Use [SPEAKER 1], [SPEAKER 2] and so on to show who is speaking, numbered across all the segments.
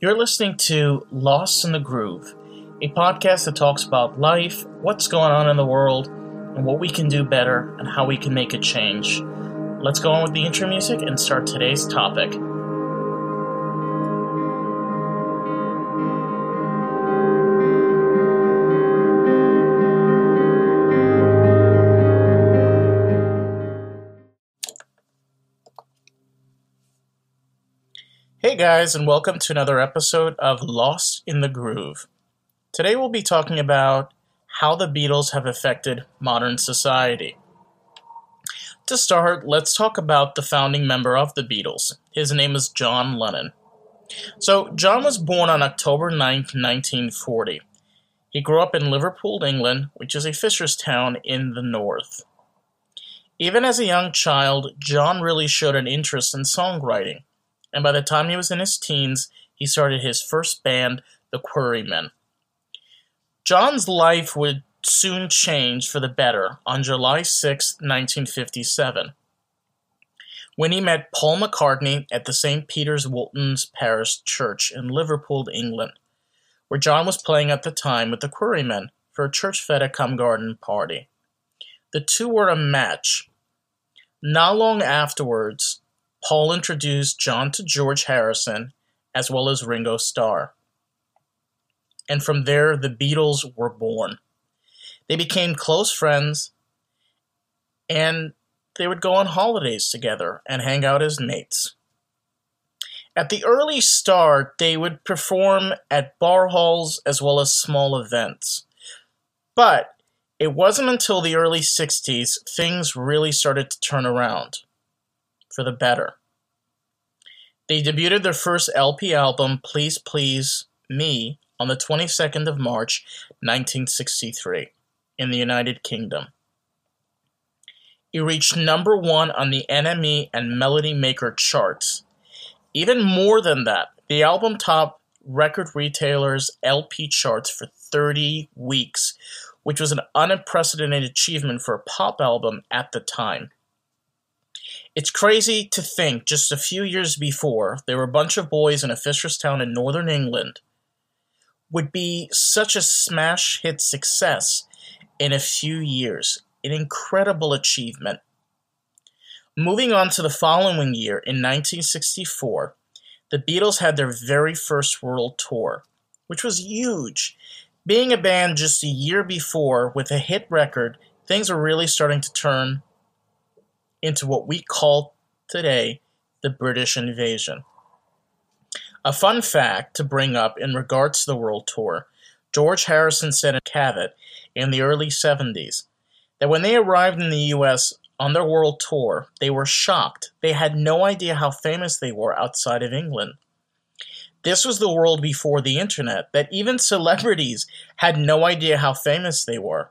[SPEAKER 1] You're listening to Lost in the Groove, a podcast that talks about life, what's going on in the world, and what we can do better and how we can make a change. Let's go on with the intro music and start today's topic. Guys, and welcome to another episode of Lost in the Groove. Today we'll be talking about how the Beatles have affected modern society. To start, let's talk about the founding member of the Beatles. His name is John Lennon. So, John was born on October 9, 1940. He grew up in Liverpool, England, which is a fisher's town in the north. Even as a young child, John really showed an interest in songwriting and by the time he was in his teens, he started his first band, the Quarrymen. John's life would soon change for the better on July 6, 1957, when he met Paul McCartney at the St. Peter's Woolton's Parish Church in Liverpool, England, where John was playing at the time with the Quarrymen for a church fete cum garden party. The two were a match. Not long afterwards, Paul introduced John to George Harrison, as well as Ringo Starr. And from there, the Beatles were born. They became close friends, and they would go on holidays together and hang out as mates. At the early start, they would perform at bar halls as well as small events. But it wasn't until the early 60s things really started to turn around for the better. They debuted their first LP album, Please Please Me, on the 22nd of March, 1963, in the United Kingdom. It reached number one on the NME and Melody Maker charts. Even more than that, the album topped record retailers' LP charts for 30 weeks, which was an unprecedented achievement for a pop album at the time. It's crazy to think just a few years before, there were a bunch of boys in a fisher's town in northern England would be such a smash hit success in a few years. An incredible achievement. Moving on to the following year, in 1964, the Beatles had their very first world tour, which was huge. Being a band just a year before with a hit record, things were really starting to turn into what we call today the British invasion. A fun fact to bring up in regards to the world tour George Harrison said in Cavett in the early 70s that when they arrived in the US on their world tour, they were shocked. They had no idea how famous they were outside of England. This was the world before the internet, that even celebrities had no idea how famous they were.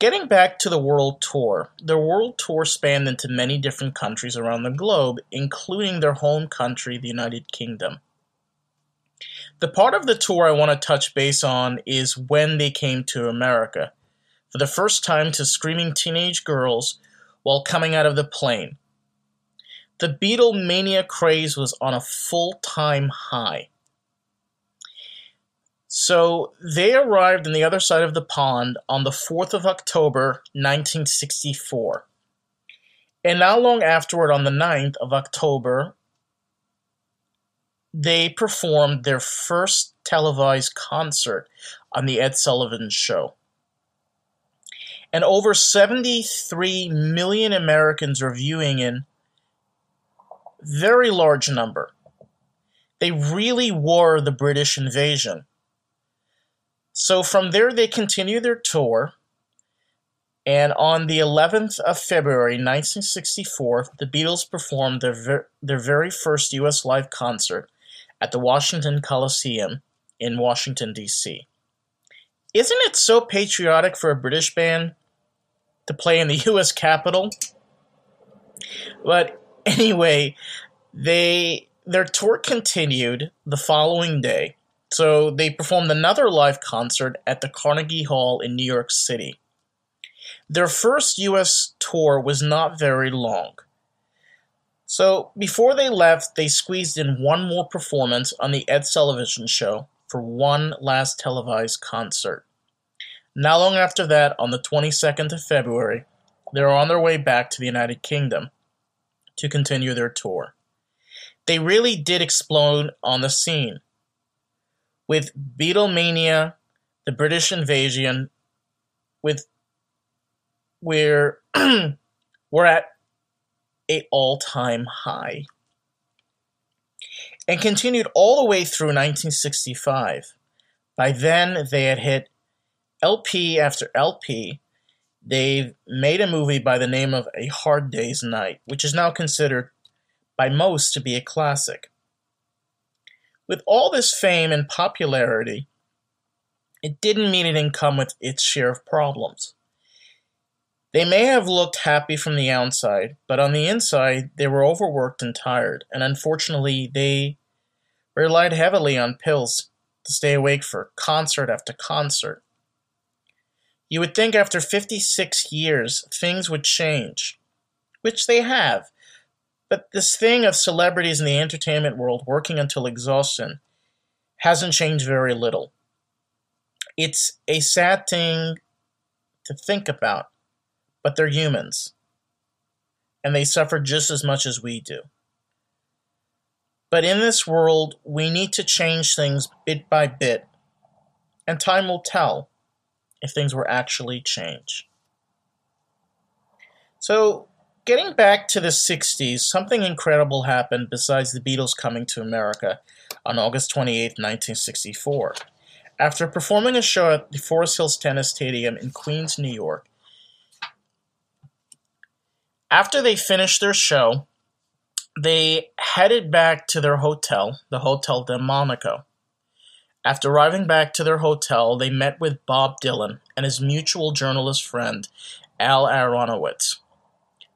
[SPEAKER 1] Getting back to the world tour, the world tour spanned into many different countries around the globe, including their home country, the United Kingdom. The part of the tour I want to touch base on is when they came to America, for the first time to screaming teenage girls while coming out of the plane. The Beatlemania craze was on a full time high. So they arrived on the other side of the pond on the 4th of October, 1964. And not long afterward, on the 9th of October, they performed their first televised concert on The Ed Sullivan Show. And over 73 million Americans are viewing in very large number. They really were the British invasion. So from there, they continue their tour. And on the 11th of February 1964, the Beatles performed their, ver- their very first U.S. live concert at the Washington Coliseum in Washington, D.C. Isn't it so patriotic for a British band to play in the U.S. Capitol? But anyway, they their tour continued the following day so they performed another live concert at the Carnegie Hall in New York City. Their first US tour was not very long. So before they left, they squeezed in one more performance on the Ed Sullivan Show for one last televised concert. Not long after that, on the 22nd of February, they were on their way back to the United Kingdom to continue their tour. They really did explode on the scene. With Beatlemania, the British invasion, with where we're at a all-time high and continued all the way through 1965. By then, they had hit LP after LP. They've made a movie by the name of A Hard Day's Night, which is now considered by most to be a classic. With all this fame and popularity, it didn't mean it didn't come with its share of problems. They may have looked happy from the outside, but on the inside, they were overworked and tired, and unfortunately, they relied heavily on pills to stay awake for concert after concert. You would think after 56 years, things would change, which they have, but this thing of celebrities in the entertainment world working until exhaustion hasn't changed very little. It's a sad thing to think about but they're humans. And they suffer just as much as we do. But in this world, we need to change things bit by bit, and time will tell if things will actually change. So, getting back to the 60s, something incredible happened besides the Beatles coming to America on August 28, 1964. After performing a show at the Forest Hills Tennis Stadium in Queens, New York, after they finished their show, they headed back to their hotel, the Hotel Delmonico. After arriving back to their hotel, they met with Bob Dylan and his mutual journalist friend, Al Aronowitz.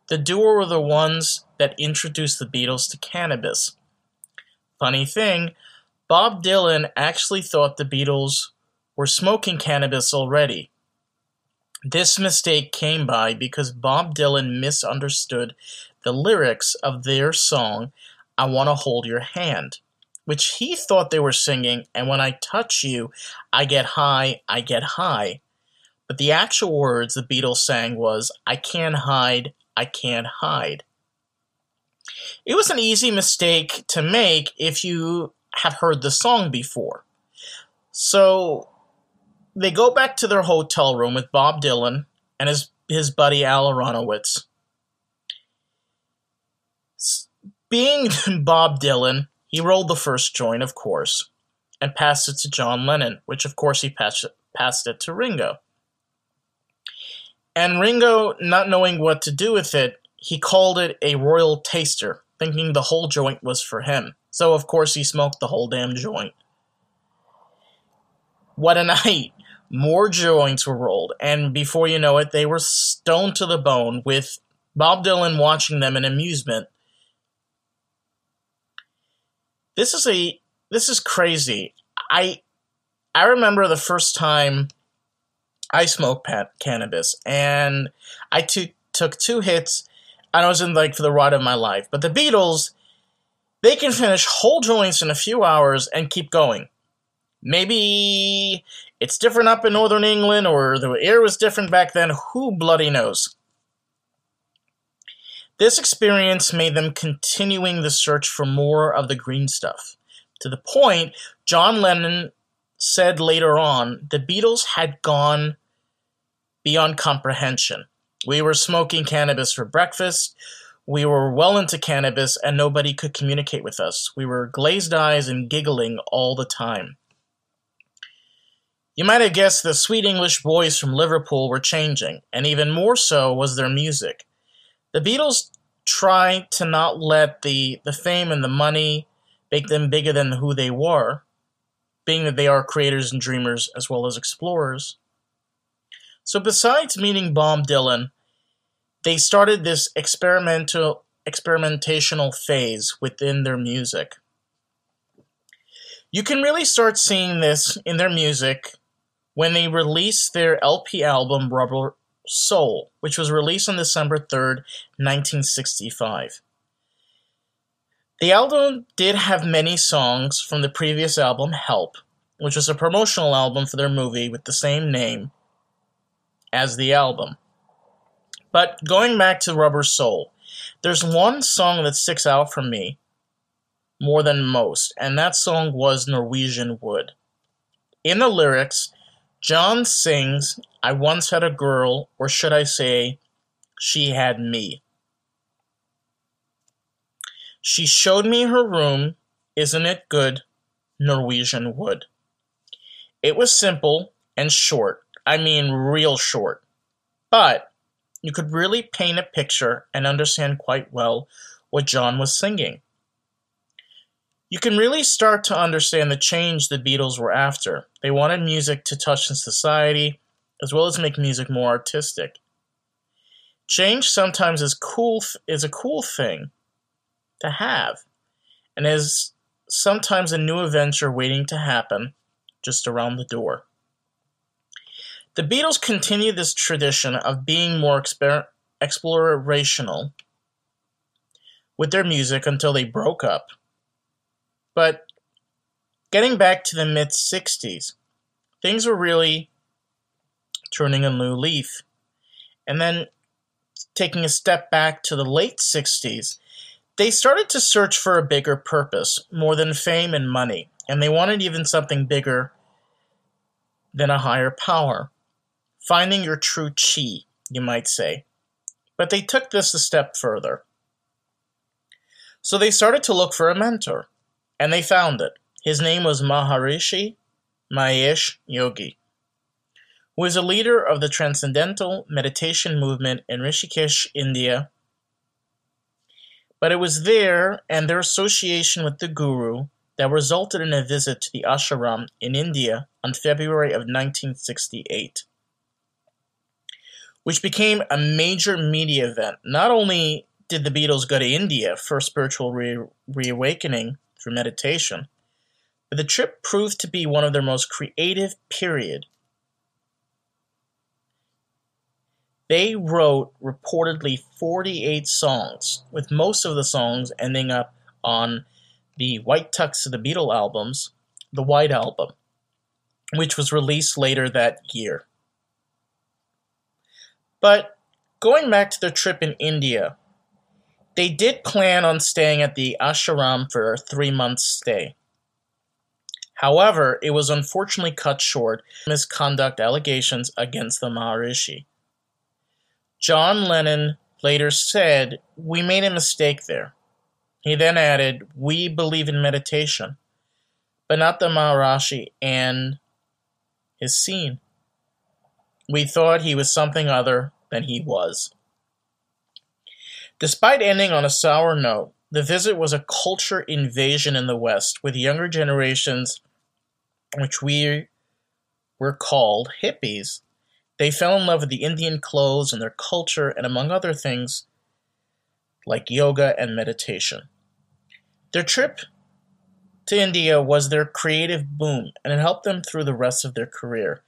[SPEAKER 1] The duo were the ones that introduced the Beatles to cannabis. Funny thing, Bob Dylan actually thought the Beatles were smoking cannabis already, this mistake came by because Bob Dylan misunderstood the lyrics of their song, I Want to Hold Your Hand, which he thought they were singing, and when I touch you, I get high, I get high. But the actual words the Beatles sang was, I can't hide, I can't hide. It was an easy mistake to make if you have heard the song before. So they go back to their hotel room with Bob Dylan and his his buddy Al Aronowitz. Being Bob Dylan, he rolled the first joint, of course, and passed it to John Lennon, which of course he passed passed it to Ringo. And Ringo, not knowing what to do with it, he called it a royal taster, thinking the whole joint was for him. So of course he smoked the whole damn joint. What a night! more joints were rolled, and before you know it, they were stoned to the bone with Bob Dylan watching them in amusement. This is a this is crazy. I I remember the first time I smoked pat- cannabis, and I took took two hits, and I was in like for the ride of my life. But the Beatles, they can finish whole joints in a few hours and keep going. Maybe it's different up in northern England, or the air was different back then, who bloody knows? This experience made them continuing the search for more of the green stuff. To the point, John Lennon said later on, the Beatles had gone beyond comprehension. We were smoking cannabis for breakfast. We were well into cannabis, and nobody could communicate with us. We were glazed eyes and giggling all the time. You might have guessed the sweet English boys from Liverpool were changing, and even more so was their music. The Beatles tried to not let the, the fame and the money make them bigger than who they were, being that they are creators and dreamers as well as explorers. So, besides meeting Bob Dylan, they started this experimental experimentational phase within their music. You can really start seeing this in their music when they released their LP album Rubber Soul, which was released on December 3rd, 1965. The album did have many songs from the previous album, Help, which was a promotional album for their movie with the same name as the album. But going back to Rubber Soul, there's one song that sticks out for me more than most, and that song was Norwegian Wood. In the lyrics, John sings, I once had a girl, or should I say, she had me. She showed me her room, isn't it good? Norwegian Wood. It was simple and short, I mean real short, but you could really paint a picture and understand quite well what John was singing. You can really start to understand the change the Beatles were after. They wanted music to touch in society, as well as make music more artistic. Change sometimes is cool is a cool thing to have, and is sometimes a new adventure waiting to happen just around the door. The Beatles continued this tradition of being more exper- explorational with their music until they broke up. But getting back to the mid 60s, things were really turning a new leaf. And then taking a step back to the late 60s, they started to search for a bigger purpose, more than fame and money, and they wanted even something bigger than a higher power. Finding your true chi, you might say. But they took this a step further. So they started to look for a mentor, and they found it. His name was Maharishi Mahesh Yogi, who is a leader of the Transcendental Meditation movement in Rishikesh, India. But it was there and their association with the Guru that resulted in a visit to the ashram in India on February of 1968 which became a major media event. Not only did the Beatles go to India for spiritual re- reawakening through meditation, but the trip proved to be one of their most creative period. They wrote reportedly 48 songs, with most of the songs ending up on the White Tux of the Beatle albums, the White Album, which was released later that year. But going back to their trip in India, they did plan on staying at the ashram for a three month stay. However, it was unfortunately cut short misconduct allegations against the Maharishi. John Lennon later said, We made a mistake there. He then added, We believe in meditation, but not the Maharishi and his scene. We thought he was something other than he was. Despite ending on a sour note, the visit was a culture invasion in the West, with younger generations, which we were called hippies. They fell in love with the Indian clothes and their culture, and among other things, like yoga and meditation. Their trip to India was their creative boom, and it helped them through the rest of their career.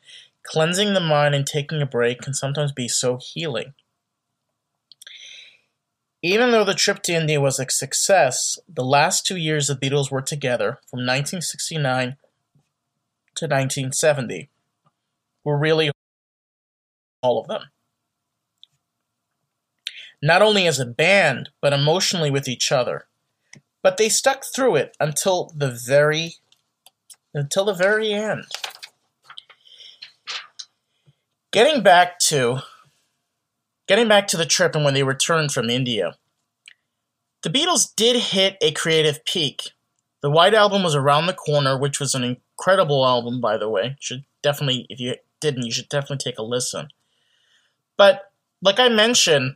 [SPEAKER 1] Cleansing the mind and taking a break can sometimes be so healing. Even though the trip to India was a success, the last two years the Beatles were together, from 1969 to 1970, were really all of them. Not only as a band, but emotionally with each other. But they stuck through it until the very until the very end. Getting back to getting back to the trip and when they returned from India. The Beatles did hit a creative peak. The White Album was around the corner, which was an incredible album, by the way. Should definitely, if you didn't, you should definitely take a listen. But like I mentioned,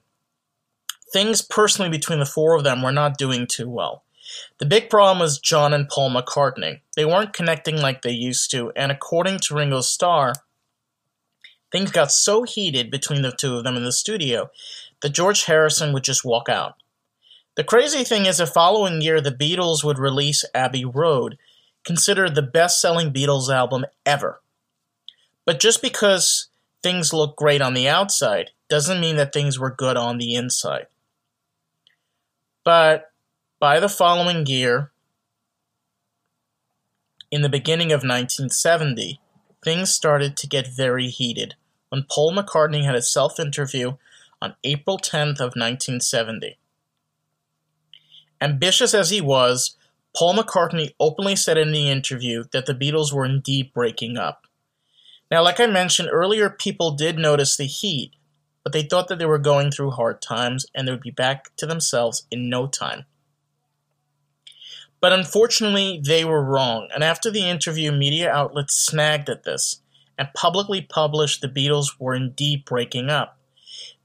[SPEAKER 1] things personally between the four of them were not doing too well. The big problem was John and Paul McCartney. They weren't connecting like they used to, and according to Ringo Starr, Things got so heated between the two of them in the studio that George Harrison would just walk out. The crazy thing is, the following year, the Beatles would release Abbey Road, considered the best selling Beatles album ever. But just because things look great on the outside doesn't mean that things were good on the inside. But By the following year, in the beginning of 1970, things started to get very heated when Paul McCartney had a self interview on April 10th of 1970. Ambitious as he was, Paul McCartney openly said in the interview that the Beatles were indeed breaking up. Now, like I mentioned earlier, people did notice the heat, but they thought that they were going through hard times and they would be back to themselves in no time. But unfortunately, they were wrong, and after the interview, media outlets snagged at this and publicly published the Beatles were indeed breaking up.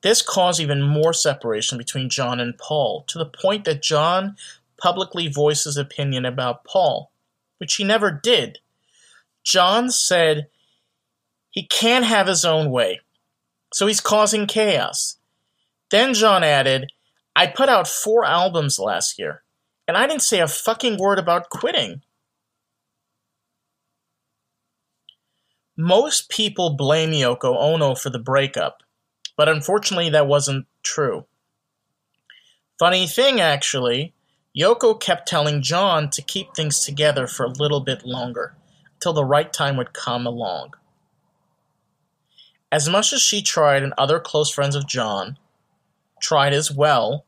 [SPEAKER 1] This caused even more separation between John and Paul, to the point that John publicly voiced his opinion about Paul, which he never did. John said he can't have his own way, so he's causing chaos. Then John added, I put out four albums last year, and I didn't say a fucking word about quitting. Most people blame Yoko Ono for the breakup, but unfortunately that wasn't true. Funny thing, actually, Yoko kept telling John to keep things together for a little bit longer, until the right time would come along. As much as she tried and other close friends of John tried as well,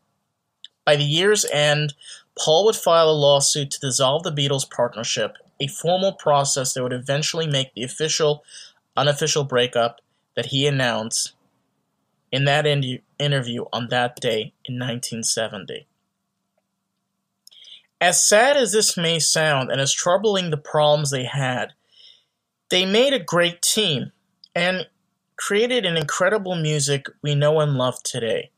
[SPEAKER 1] by the year's end, Paul would file a lawsuit to dissolve the Beatles' partnership a formal process that would eventually make the official unofficial breakup that he announced in that in- interview on that day in 1970. As sad as this may sound and as troubling the problems they had, they made a great team and created an incredible music we know and love today.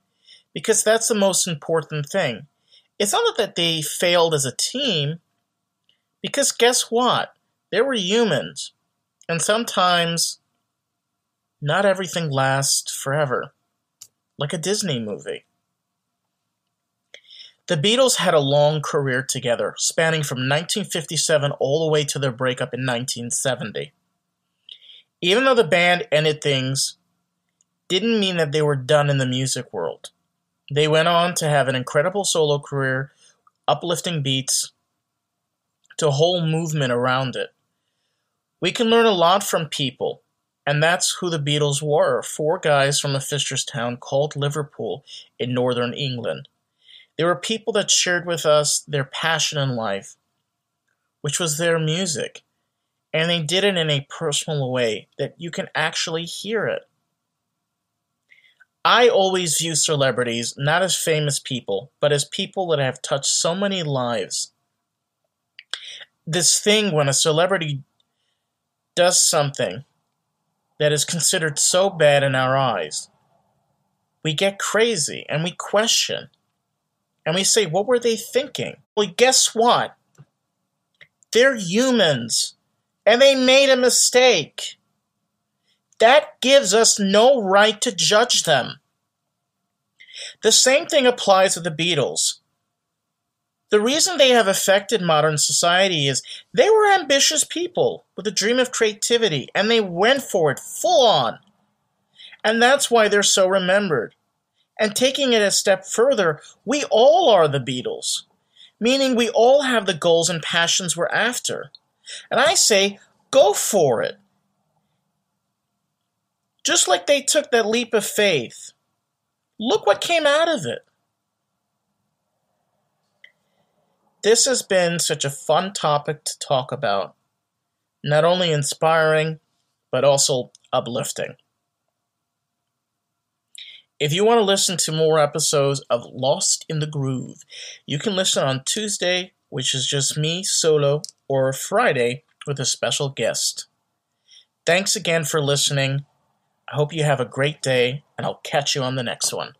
[SPEAKER 1] Because that's the most important thing. It's not that they failed as a team, because guess what? They were humans. And sometimes not everything lasts forever, like a Disney movie. The Beatles had a long career together, spanning from 1957 all the way to their breakup in 1970. Even though the band ended things, didn't mean that they were done in the music world. They went on to have an incredible solo career, uplifting beats, to whole movement around it. We can learn a lot from people, and that's who the Beatles were four guys from a fisher's town called Liverpool in northern England. They were people that shared with us their passion in life, which was their music, and they did it in a personal way that you can actually hear it. I always view celebrities not as famous people, but as people that have touched so many lives this thing when a celebrity does something that is considered so bad in our eyes, we get crazy and we question. And we say, what were they thinking? Well, guess what? They're humans and they made a mistake. That gives us no right to judge them. The same thing applies to the Beatles. The reason they have affected modern society is they were ambitious people with a dream of creativity and they went for it full on. And that's why they're so remembered. And taking it a step further, we all are the Beatles, meaning we all have the goals and passions we're after. And I say, go for it. Just like they took that leap of faith. Look what came out of it. This has been such a fun topic to talk about. Not only inspiring, but also uplifting. If you want to listen to more episodes of Lost in the Groove, you can listen on Tuesday, which is just me solo, or Friday with a special guest. Thanks again for listening. I hope you have a great day, and I'll catch you on the next one.